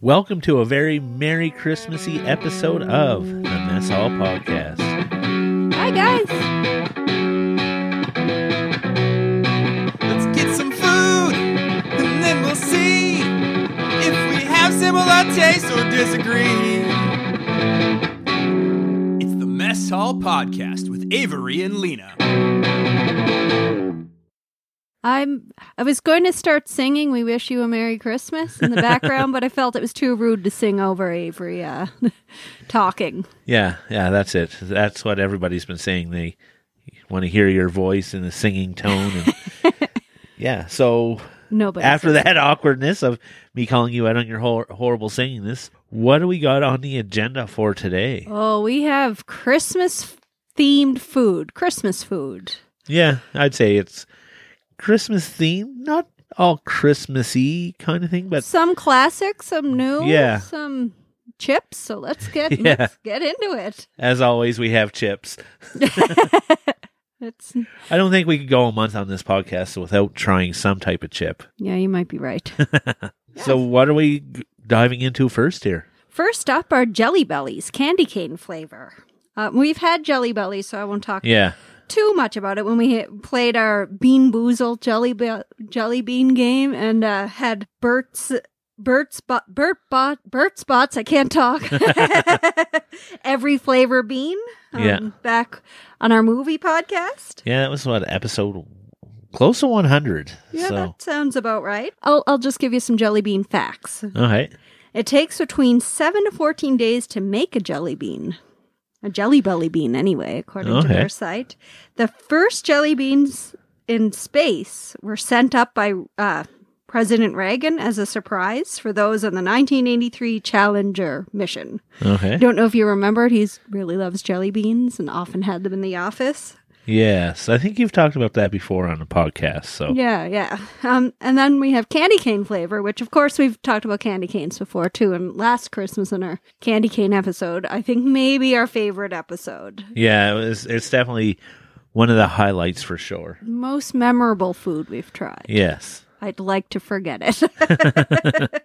Welcome to a very Merry Christmassy episode of the Mess Hall Podcast. Hi, guys. Let's get some food, and then we'll see if we have similar tastes or disagree. It's the Mess Hall Podcast with Avery and Lena. I'm. I was going to start singing "We Wish You a Merry Christmas" in the background, but I felt it was too rude to sing over Avery uh, talking. Yeah, yeah, that's it. That's what everybody's been saying. They want to hear your voice in a singing tone. And yeah, so Nobody. after that awkwardness of me calling you out on your hor- horrible singing this, what do we got on the agenda for today? Oh, we have Christmas themed food. Christmas food. Yeah, I'd say it's Christmas theme, not all Christmassy kind of thing, but some classics, some new. Yeah. Some chips. So let's get Yeah. let's get into it. as always, we have chips. It's I don't think we could go a month on this podcast without trying some type of chip. yeah, you might be right. So, what are we diving into first here? First up are Jelly Bellies, candy cane flavor. Uh, we've had Jelly Bellies, so I won't talk Yeah, too much about it when we hit, played our Bean Boozle Jelly Be- Jelly Bean game and uh, had Bert's Bert's spot Bert bot Bert spots. I can't talk. Every flavor bean. um, Yeah. Back on our movie podcast. yeah, that was what episode close to 100. Yeah, so, that sounds about right. I'll I'll just give you some jelly bean facts. all right. It takes between seven to 14 days to make a jelly bean. A jelly belly bean, anyway, according to Okay. their site. The first jelly beans in space were sent up by uh, President Reagan as a surprise for those on the 1983 Challenger mission. I Okay. don't know if you remember it. He really loves jelly beans and often had them in the office. Yes, I think you've talked about that before on the podcast. So, Yeah, yeah. Um, and then we have candy cane flavor, which of course we've talked about candy canes before too. And last Christmas in our candy cane episode, I think maybe our favorite episode, yeah, it was, it's definitely one of the highlights for sure. most memorable food we've tried. Yes. I'd like to forget it.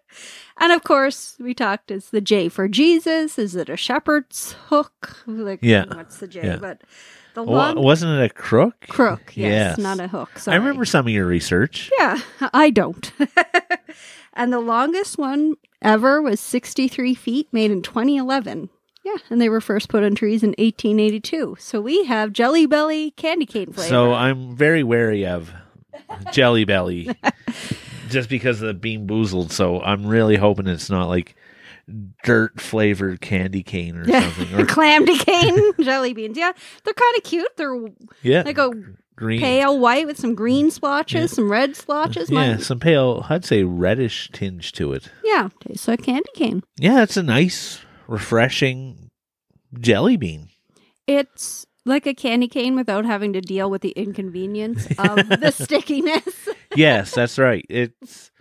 and of course, we talked. Is the J for Jesus? Is it a shepherd's hook? Like, Yeah, What's the J? yeah. But the long wasn't it a crook? crook. Yes. Yes, not a hook. I remember some of your research. Yeah, I don't. and the longest one ever was 63 feet, made in 2011. Yeah, and they were first put on trees in 1882. So we have Jelly Belly candy cane flavor. So I'm very wary of Jelly Belly just because of the bean boozled. So I'm really hoping it's not like dirt flavored candy cane or something. Or clam cane jelly beans. Yeah, they're kind of cute. They're yeah, like a green. pale white with some green splotches, Yeah. some red splotches. yeah, Mine- some pale. I'd say reddish tinge to it. yeah, tastes like candy cane. Yeah, it's a nice, refreshing jelly bean. It's like a candy cane without having to deal with the inconvenience of the stickiness. Yes, that's right. It's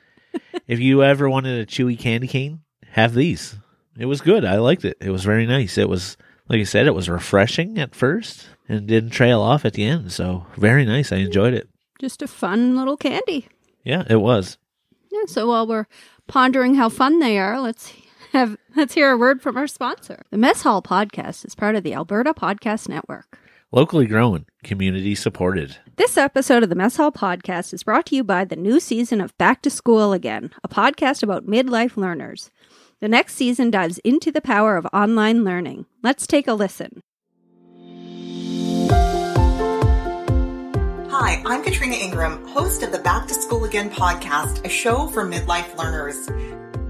if you ever wanted a chewy candy cane, have these. It was good. I liked it. It was very nice. It was like I said, it was refreshing at first and didn't trail off at the end. So very nice. I enjoyed it. Just a fun little candy. Yeah, it was. Yeah, so while we're pondering how fun they are, let's have let's hear a word from our sponsor. The Mess Hall podcast is part of the Alberta Podcast Network. Locally grown, community supported. This episode of the Mess Hall podcast is brought to you by the new season of Back to School Again, a podcast about midlife learners. The next season dives into the power of online learning. Let's take a listen. Hi, I'm Katrina Ingram, host of the Back to School Again podcast, a show for midlife learners.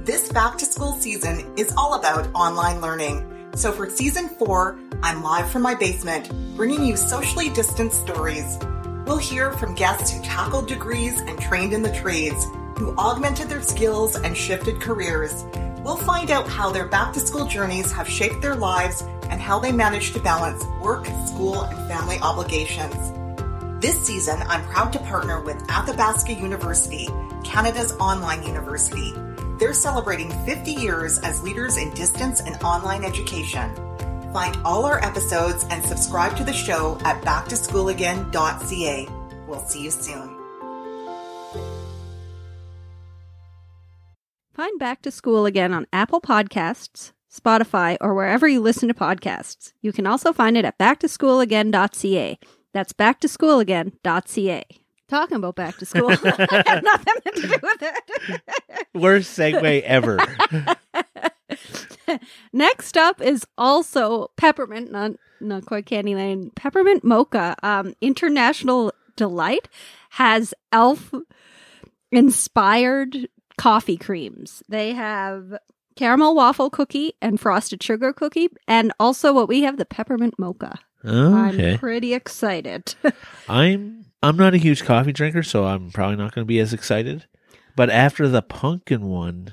This back to school season is all about online learning. So for season four, I'm live from my basement, bringing you socially distanced stories. We'll hear from guests who tackled degrees and trained in the trades, who augmented their skills and shifted careers. We'll find out how their back to school journeys have shaped their lives and how they manage to balance work, school, and family obligations. This season, I'm proud to partner with Athabasca University, Canada's online university. They're celebrating 50 years as leaders in distance and online education. Find all our episodes and subscribe to the show at backtoschoolagain.ca. We'll see you soon. Find Back to School Again on Apple Podcasts, Spotify, or wherever you listen to podcasts. You can also find it at backtoschoolagain.ca. That's backtoschoolagain.ca. Talking about back to school. I have nothing to do with it. Worst segue ever. Next up is also peppermint, not not quite candy lane. Peppermint mocha, um, international delight, has elf inspired coffee creams. They have caramel waffle cookie and frosted sugar cookie, and also what we have the peppermint mocha. okay. I'm pretty excited. I'm I'm not a huge coffee drinker, so I'm probably not going to be as excited. But after the pumpkin one,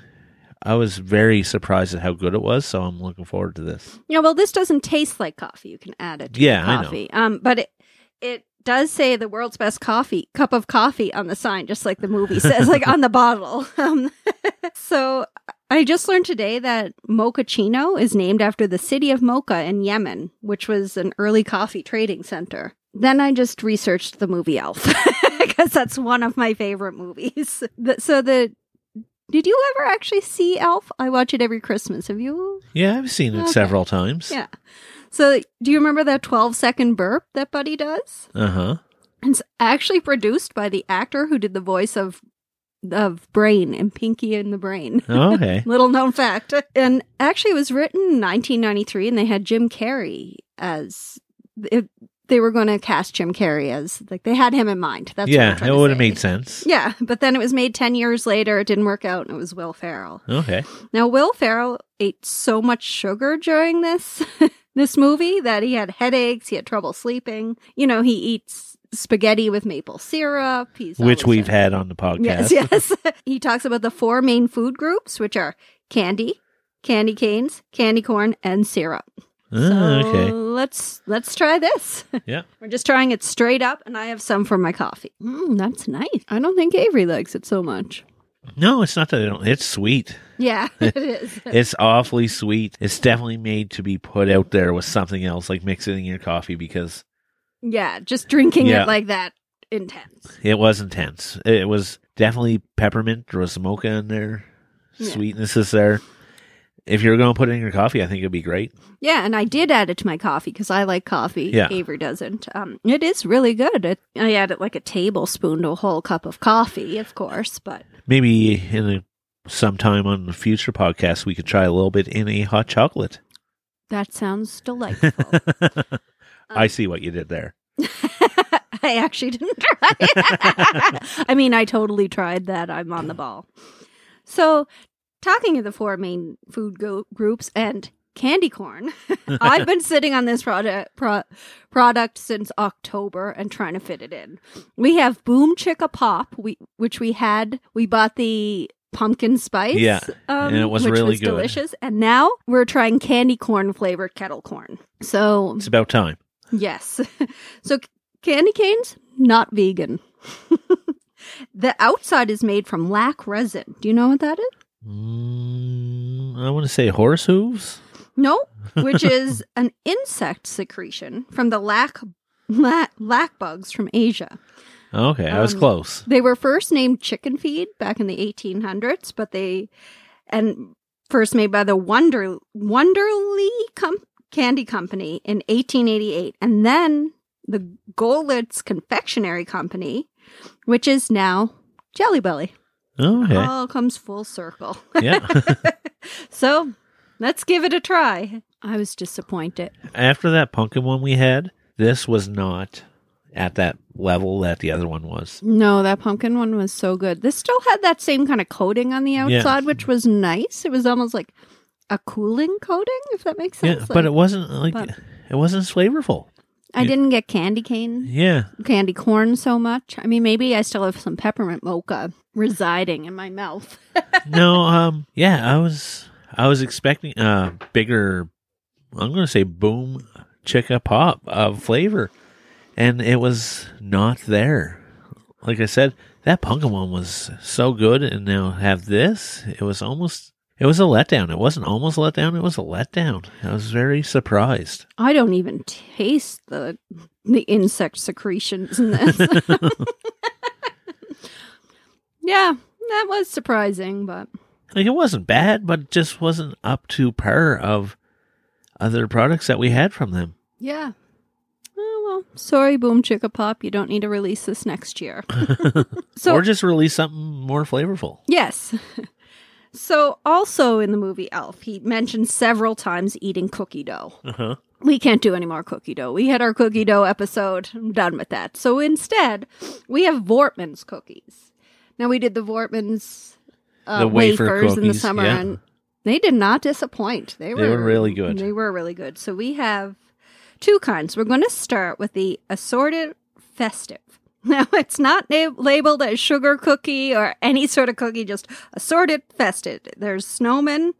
I was very surprised at how good it was. So I'm looking forward to this. yeah, well, this doesn't taste like coffee. You can add it to Yeah, your I know. coffee. Um, but it it does say the world's best coffee cup of coffee on the sign, just like the movie says, like on the bottle. Um, so I just learned today that Mochaccino is named after the city of Mocha in Yemen, which was an early coffee trading center. Then I just researched the movie Elf because that's one of my favorite movies. So the did you ever actually see Elf? I watch it every Christmas. Have you? Yeah, I've seen it Okay. several times. Yeah. So do you remember that 12 second burp that Buddy does? Uh huh. It's actually produced by the actor who did the voice of of Brain and Pinky and the Brain. Okay. Little known fact. And actually, it was written in 1993, and they had Jim Carrey as. It, they were going to cast Jim Carrey as like they had him in mind. That's what I'm yeah, it would have made sense. Yeah, but then it was made ten years later. It didn't work out, and it was Will Ferrell. Okay. Now, Will Ferrell ate so much sugar during this this movie that he had headaches. He had trouble sleeping. You know, he eats spaghetti with maple syrup. He's Which we've in- had on the podcast. Yes, yes. he talks about the four main food groups, which are candy, candy canes, candy corn, and syrup. Ah, so okay. let's let's try this. Yeah. We're just trying it straight up, and I have some for my coffee. Mm, that's nice. I don't think Avery likes it so much. No, it's not that I don't. It's sweet. Yeah, it is. It's awfully sweet. It's definitely made to be put out there with something else, like mixing it in your coffee, because Yeah, just drinking Yeah. it like that intense. it was intense. It was definitely peppermint. There was mocha in there. Yeah. Sweetness is there. If you're going to put it in your coffee, I think it'd be great. Yeah, and I did add it to my coffee because I like coffee. Yeah. Avery doesn't. Um, it is really good. It, I added like a tablespoon to a whole cup of coffee, of course, but Maybe in a, sometime on the future podcast, we could try a little bit in a hot chocolate. that sounds delightful. I um, see what you did there. I actually didn't try it. I mean, I totally tried that. I'm on the ball. So, talking of the four main food go- groups and candy corn, I've been sitting on this product pro- product since October and trying to fit it in. We have Boom Chicka Pop, we which we had. We bought the pumpkin spice, Yeah, um, and it was which really was good. delicious. And now we're trying candy corn flavored kettle corn. So It's about time. Yes. so candy canes, not vegan. the outside is made from lac resin. Do you know what that is? Mm, I want to say horse hooves. No, which is an insect secretion from the lac, lac, lac bugs from Asia. Okay, I was Um, close. They were first named chicken feed back in the 1800s, but they and first made by the Wonder Wunderlee Com- Candy Company in 1888, and then the Goelitz Confectionery Company, which is now Jelly Belly. Okay, All comes full circle. yeah. so let's give it a try. I was disappointed. After that pumpkin one we had, this was not at that level that the other one was. No, that pumpkin one was so good. This still had that same kind of coating on the Yeah. outside, which was nice. It was almost like a cooling coating, if that makes sense. Yeah, but it wasn't like it wasn't as flavorful. I didn't get candy cane, Yeah, candy corn so much. I mean, maybe I still have some peppermint mocha residing in my mouth. no, um, yeah, I was I was expecting a bigger. I'm going to say boom chicka pop of flavor, and it was not there. Like I said, that pumpkin one was so good, and now have this. It was almost. It was a letdown. It wasn't almost a letdown. It was a letdown. I was very surprised. I don't even taste the the insect secretions in this. yeah, that was surprising, but Like it wasn't bad, but just wasn't up to par of other products that we had from them. Yeah. Oh well, sorry, Boom Chicka Pop. You don't need to release this next year. so or just release something more flavorful. yes. So also in the movie Elf, he mentioned several times eating cookie dough. Uh-huh. we can't do any more cookie dough. We had our cookie dough episode. I'm done with that. So instead, we have Voortman's cookies. Now we did the Voortman's uh, The wafer wafers in the summer, yeah. and they did not disappoint. They were, They were really good. They were really good. So we have two kinds. We're going to start with the assorted festive. Now it's not na- labeled as sugar cookie or any sort of cookie, just assorted festive. There's snowmen,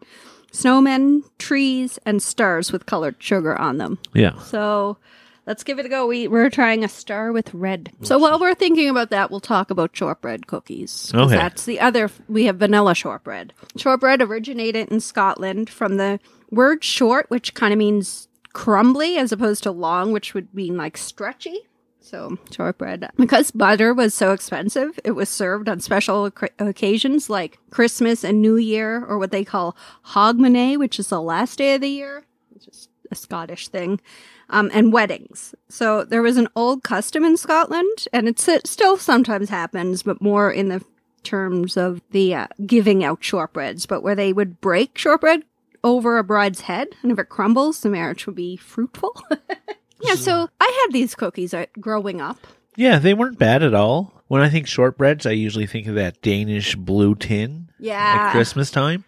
snowmen, trees, and stars with colored sugar on them. Yeah. So let's give it a go. We, we're trying a star with red. So while we're thinking about that, we'll talk about shortbread cookies. 'cause Okay. That's the other, we have vanilla shortbread. Shortbread originated in Scotland from the word short, which kind of means crumbly as opposed to long, which would mean like stretchy. So shortbread. Because butter was so expensive, it was served on special oc- occasions like Christmas and New Year, or what they call Hogmanay, which is the last day of the year. It's just a Scottish thing. Um, and weddings. So there was an old custom in Scotland, and it still sometimes happens, but more in the terms of the uh, giving out shortbreads, but where they would break shortbread over a bride's head, and if it crumbles, the marriage would be fruitful. yeah, so I had these cookies uh, growing up. Yeah, they weren't bad at all. When I think shortbreads, I usually think of that Danish blue tin Yeah. at Christmas time.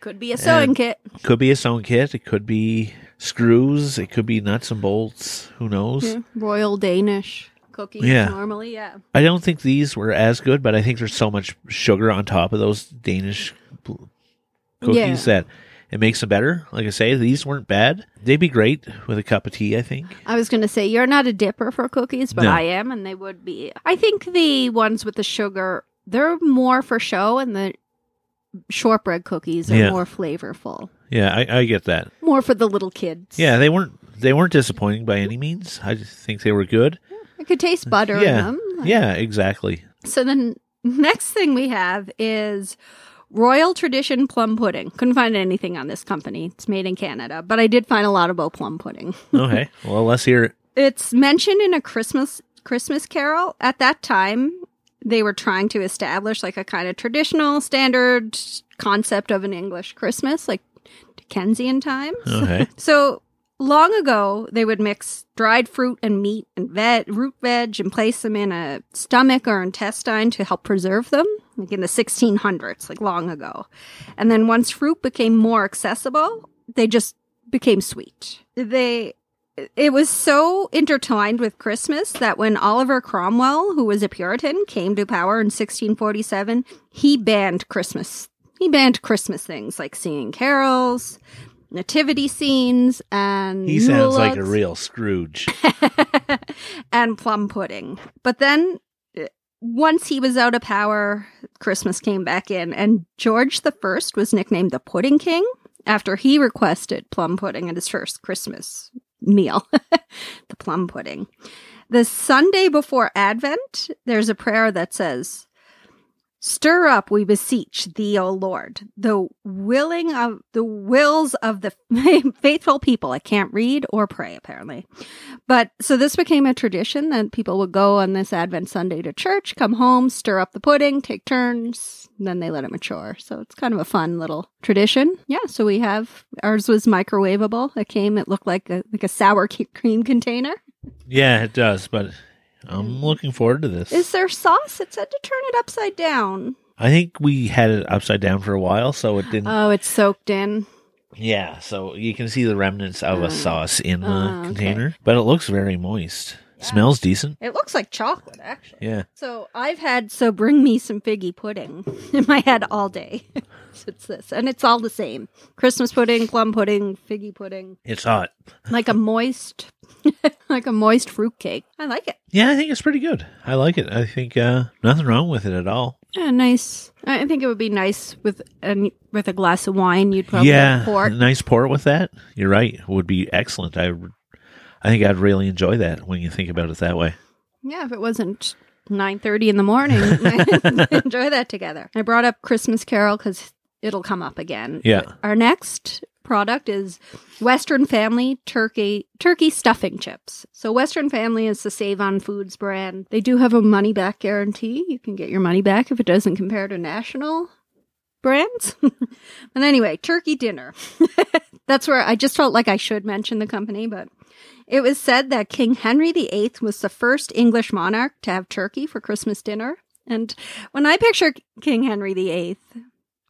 Could be a sewing And- kit. Could be a sewing kit. It could be screws. It could be nuts and bolts. Who knows? Yeah, Royal Danish cookies Yeah. normally, yeah. I don't think these were as good, but I think there's so much sugar on top of those Danish cookies that it makes them better. Like I say, these weren't bad. They'd be great with a cup of tea, I think. I was going to say you're not a dipper for cookies, but No. I am, and they would be. I think the ones with the sugar, they're more for show, and the shortbread cookies are Yeah. more flavorful, Yeah, I, I get that. more for the little kids. Yeah, they weren't they weren't disappointing by any means. I just think they were good. I could taste butter in yeah, them. yeah, exactly. So then, next thing we have is Royal Tradition Plum Pudding. Couldn't find anything on this company. It's made in Canada, but I did find a lot about plum pudding. Okay, well, let's hear it. It's mentioned in a Christmas Christmas carol. At that time, they were trying to establish like a kind of traditional standard concept of an English Christmas, like Dickensian times. Okay, So long ago, they would mix dried fruit and meat and root veg, and place them in a stomach or intestine to help preserve them, like in the 1600s, like long ago. And then once fruit became more accessible, they just became sweet. They it was so intertwined with Christmas that when Oliver Cromwell, who was a Puritan, came to power in 1647, he banned Christmas. He banned Christmas things like singing carols, nativity scenes, and he sounds like a real Scrooge. and plum pudding. But then uh, once he was out of power, Christmas came back in, and George the First was nicknamed the Pudding King after he requested plum pudding at his first Christmas meal, the plum pudding. The Sunday before Advent, there's a prayer that says, Stir up, we beseech thee, O Lord, the willing of the wills of the faithful people. I can't read or pray, apparently. But so this became a tradition that people would go on this Advent Sunday to church, come home, stir up the pudding, take turns, then they let it mature. So it's kind of a fun little tradition. Yeah. So we have ours was microwavable. It came. It looked like a like a sour cream container. yeah, it does, but I'm mm. looking forward to this. Is there sauce? It said to turn it upside down. I think we had it upside down for a while, so it didn't. Oh, it's soaked in. yeah, so you can see the remnants of Oh. a sauce in the Oh, okay. container, but it looks very moist. Smells decent. It looks like chocolate, actually. Yeah. So I've had so bring me some figgy pudding in my head all day. so it's this, and it's all the same: Christmas pudding, plum pudding, figgy pudding, It's hot. like a moist, like a moist fruit cake. I like it. Yeah, I think it's pretty good. I like it. I think uh, nothing wrong with it at all. Yeah, nice. I think it would be nice with a with a glass of wine. You'd probably yeah, port. nice port with that. You're right. It would be excellent. I, I think I'd really enjoy that when you think about it that way. Yeah, if it wasn't nine thirty in the morning, enjoy that together. I brought up Christmas Carol because it'll come up again. Yeah. Our next product is Western Family turkey turkey stuffing chips. So Western Family is the Save on Foods brand. They do have a money back guarantee. You can get your money back if it doesn't compare to national brands. but anyway, turkey dinner. That's where I just felt like I should mention the company, but it was said that King Henry VIII was the first English monarch to have turkey for Christmas dinner. And when I picture King Henry VIII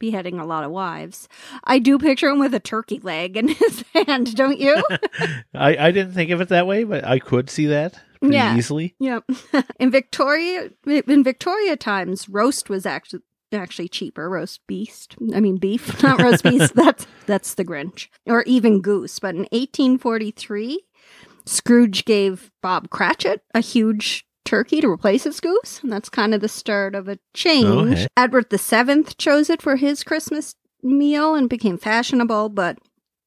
beheading a lot of wives, I do picture him with a turkey leg in his hand, don't you? I, I didn't think of it that way, but I could see that pretty Yeah. easily. Yep. in Victoria, in Victoria times, roast was actually actually cheaper. Roast beast. I mean beef, not roast beast. That's that's the Grinch, or even goose. But in 1843, Scrooge gave Bob Cratchit a huge turkey to replace its goose, and that's kind of the start of a change. Okay. Edward VII chose it for his Christmas meal and became fashionable, but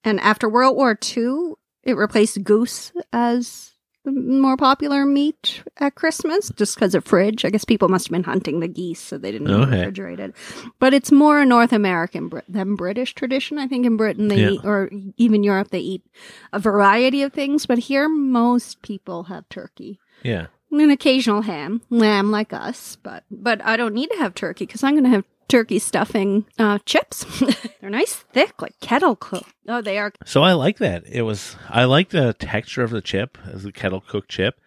and after World War II, it replaced goose as the more popular meat at Christmas just because of fridge. I guess people must have been hunting the geese, so they didn't Okay. refrigerate it. But it's more a North American Brit- than British tradition. I think in Britain they Yeah. eat, or even Europe they eat a variety of things, but here most people have turkey. Yeah. An occasional ham, lamb like us, but but I don't need to have turkey because I'm going to have turkey stuffing uh, chips. They're nice, thick, like kettle cooked. Oh, they are. So I like that. It was I like the texture of the chip as a kettle cooked chip.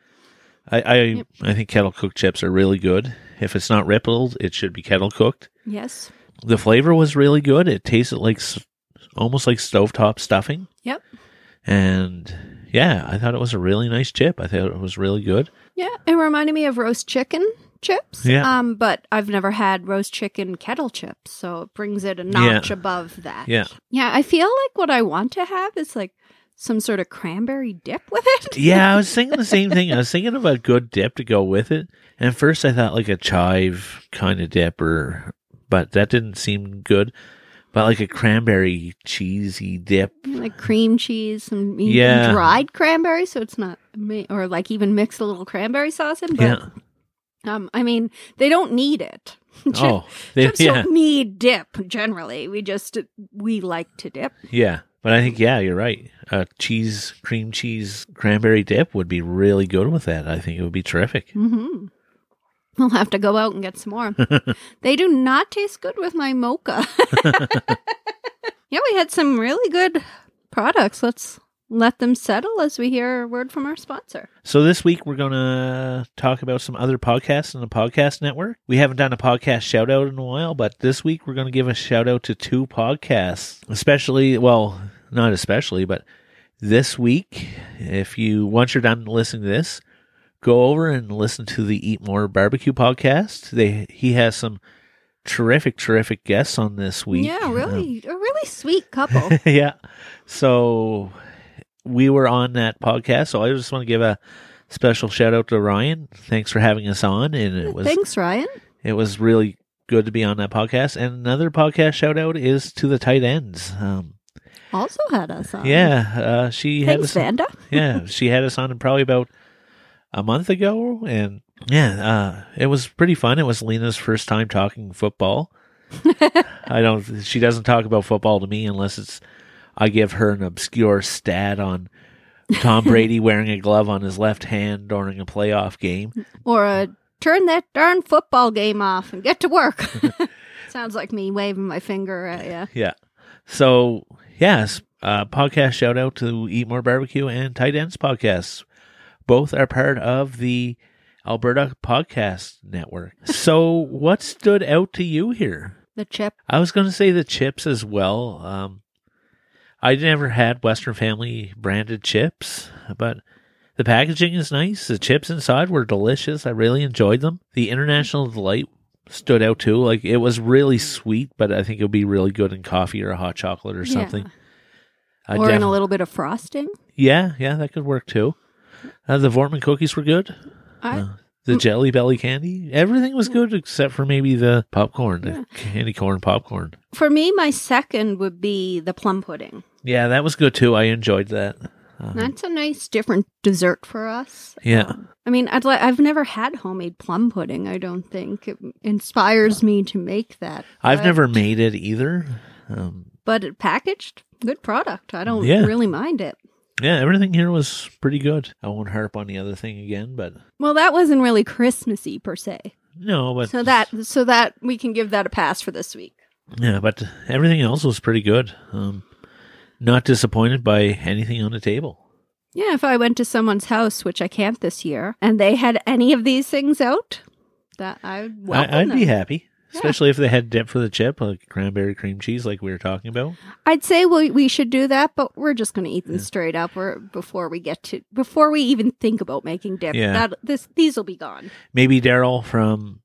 I I, I think kettle cooked chips are really good. If it's not rippled, it should be kettle cooked. Yes. The flavor was really good. It tasted like almost like stovetop stuffing. Yep. And yeah, I thought it was a really nice chip. I thought it was really good. Yeah, it reminded me of roast chicken chips. Yeah. Um, but I've never had roast chicken kettle chips, so it brings it a notch Yeah. above that. Yeah. Yeah, I feel like what I want to have is like some sort of cranberry dip with it. Yeah, I was thinking the same thing. I was thinking of a good dip to go with it. And at first I thought like a chive kind of dip or but that didn't seem good. But like a cranberry cheesy dip. like cream cheese and even Yeah. dried cranberry, so it's not or like even mix a little cranberry sauce in. But Yeah. um, I mean, they don't need it. Oh, they, Chips yeah. don't need dip generally. We just we like to dip. Yeah. But I think yeah, you're right. A cheese cream cheese cranberry dip would be really good with that. I think it would be terrific. hmm We'll have to go out and get some more. they do not taste good with my mocha. yeah, we had some really good products. Let's let them settle as we hear a word from our sponsor. So this week we're going to talk about some other podcasts in the podcast network. We haven't done a podcast shout out in a while, but this week we're going to give a shout out to two podcasts, especially, well, not especially, but this week, if you once you're done listening to this, go over and listen to the Eat More Barbecue podcast. They he has some terrific, terrific guests on this week. Yeah, Um, really, a really sweet couple. yeah. So we were on that podcast. So I just want to give a special shout out to Ryan. Thanks for having us on. And it was Thanks, Ryan. it was really good to be on that podcast. And another podcast shout out is to the tight ends. Um, Also had us on. yeah, uh, she had us. Vanda. yeah, she had us on probably about a month ago, and yeah, uh, it was pretty fun. It was Lena's first time talking football. I don't. She doesn't talk about football to me unless it's I give her an obscure stat on Tom Brady wearing a glove on his left hand during a playoff game. Or uh, turn that darn football game off and get to work. Sounds like me waving my finger at you. Yeah. So yes, uh, podcast shout out to Eat More Barbecue and Tight Ends podcasts. Both are part of the Alberta Podcast Network. So what stood out to you here? The chip. I was going to say the chips as well. Um, I never had Western Family branded chips, but the packaging is nice. The chips inside were delicious. I really enjoyed them. The International Delight stood out too. Like it was really sweet, but I think it would be really good in coffee or a hot chocolate or Yeah. something. I or in a little bit of frosting. yeah, yeah, that could work too. Uh, the Voortman cookies were good. I, Uh, the Jelly Belly candy, everything was good except for maybe the popcorn, the candy corn popcorn. for me, my second would be the plum pudding. Yeah, that was good too. I enjoyed that. Uh, That's a nice different dessert for us. Yeah. Um, I mean, I'd li- I've never had homemade plum pudding. I don't think it inspires me to make that. I've never made it either. Um, but it packaged good product. I don't Yeah. really mind it. Yeah, everything here was pretty good. I won't harp on the other thing again, but Well, that wasn't really Christmassy per se. no, but So that so that we can give that a pass for this week. yeah, but everything else was pretty good. Um, not disappointed by anything on the table. Yeah, if I went to someone's house, which I can't this year, and they had any of these things out, that I would welcome I, I'd be them. Especially if they had dip for the chip, like cranberry cream cheese, like we were talking about. I'd say we we should do that, but we're just going to eat them straight up. Or before we get to before we even think about making dip. Yeah. That this these will be gone. Maybe Daryl from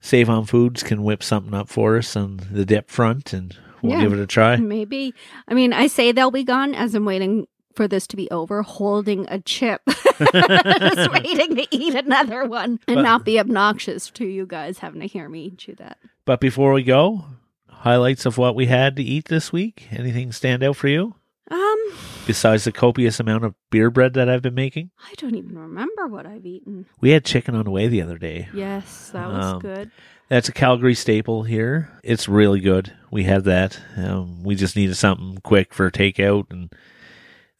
Save on Foods can whip something up for us on the dip front, and we'll Yeah. give it a try. Maybe. I mean, I say they'll be gone as I'm waiting for this to be over, holding a chip, just waiting to eat another one and But- not be obnoxious to you guys having to hear me chew that. But before we go, highlights of what we had to eat this week. Anything stand out for you Um, besides the copious amount of beer bread that I've been making? I don't even remember what I've eaten. We had chicken on the way the other day. Yes, that was Um, good. That's a Calgary staple here. It's really good. We had that. Um, we just needed something quick for takeout, and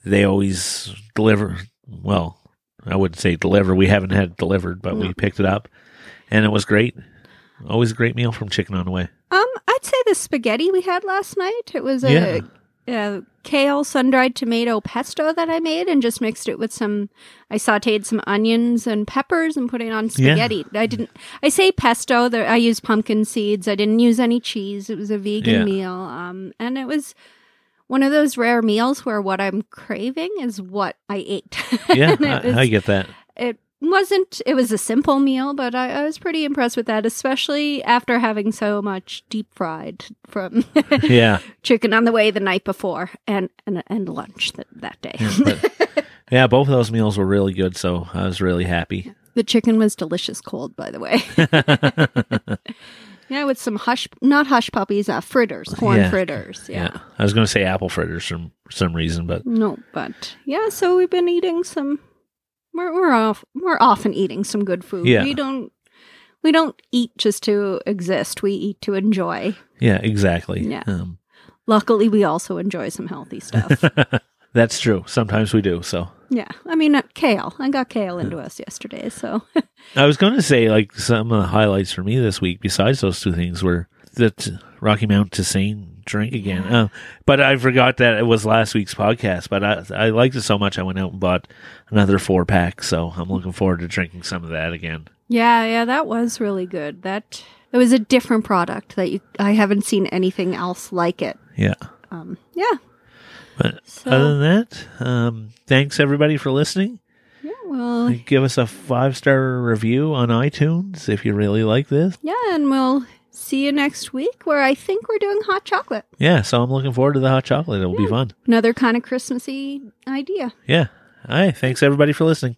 they always deliver. Well, I wouldn't say deliver. We haven't had it delivered, but we picked it up, and it was great. Always a great meal from Chicken on the Way. Um, I'd say the spaghetti we had last night. It was a, Yeah. a kale sun dried tomato pesto that I made and just mixed it with some. I sautéed some onions and peppers and put it on Yeah. spaghetti. I didn't. I say pesto. There, I used pumpkin seeds. I didn't use any cheese. It was a vegan Yeah. meal. Um, and it was. One of those rare meals where what I'm craving is what I ate. Yeah, And was- I, I get that. it wasn't it was a simple meal but I, I was pretty impressed with that especially after having so much deep fried from Yeah. chicken on the way the night before and and, and lunch that, that day Yeah, but- yeah, both of those meals were really good, so I was really happy. the chicken was delicious cold by the way yeah with some hush not hush puppies uh fritters corn Yeah. fritters yeah. yeah. I was going to say apple fritters for some reason, but no but yeah so we've been eating some we're we're off we're often eating some good food Yeah. we don't we don't eat just to exist we eat to enjoy yeah, exactly. Yeah. Um, Luckily, we also enjoy some healthy stuff. that's true. Sometimes we do. So yeah, I mean, uh, kale. I got kale into us yesterday, so I was going to say, like, some of the highlights for me this week, besides those two things, were that Rocky Mount Tussain drink again. Uh, but I forgot that it was last week's podcast. But I, I liked it so much, I went out and bought another four pack. So I'm looking forward to drinking some of that again. yeah, yeah, that was really good. That it was a different product that you, I haven't seen anything else like it. Yeah. Um, yeah, But So- other than that, um, thanks everybody for listening. yeah. Well, Give us a five star review on iTunes if you really like this. yeah, and we'll see you next week, where I think we're doing hot chocolate. Yeah, so I'm looking forward to the hot chocolate. It'll be fun. Another kind of Christmassy idea. Yeah. All right. Thanks everybody for listening.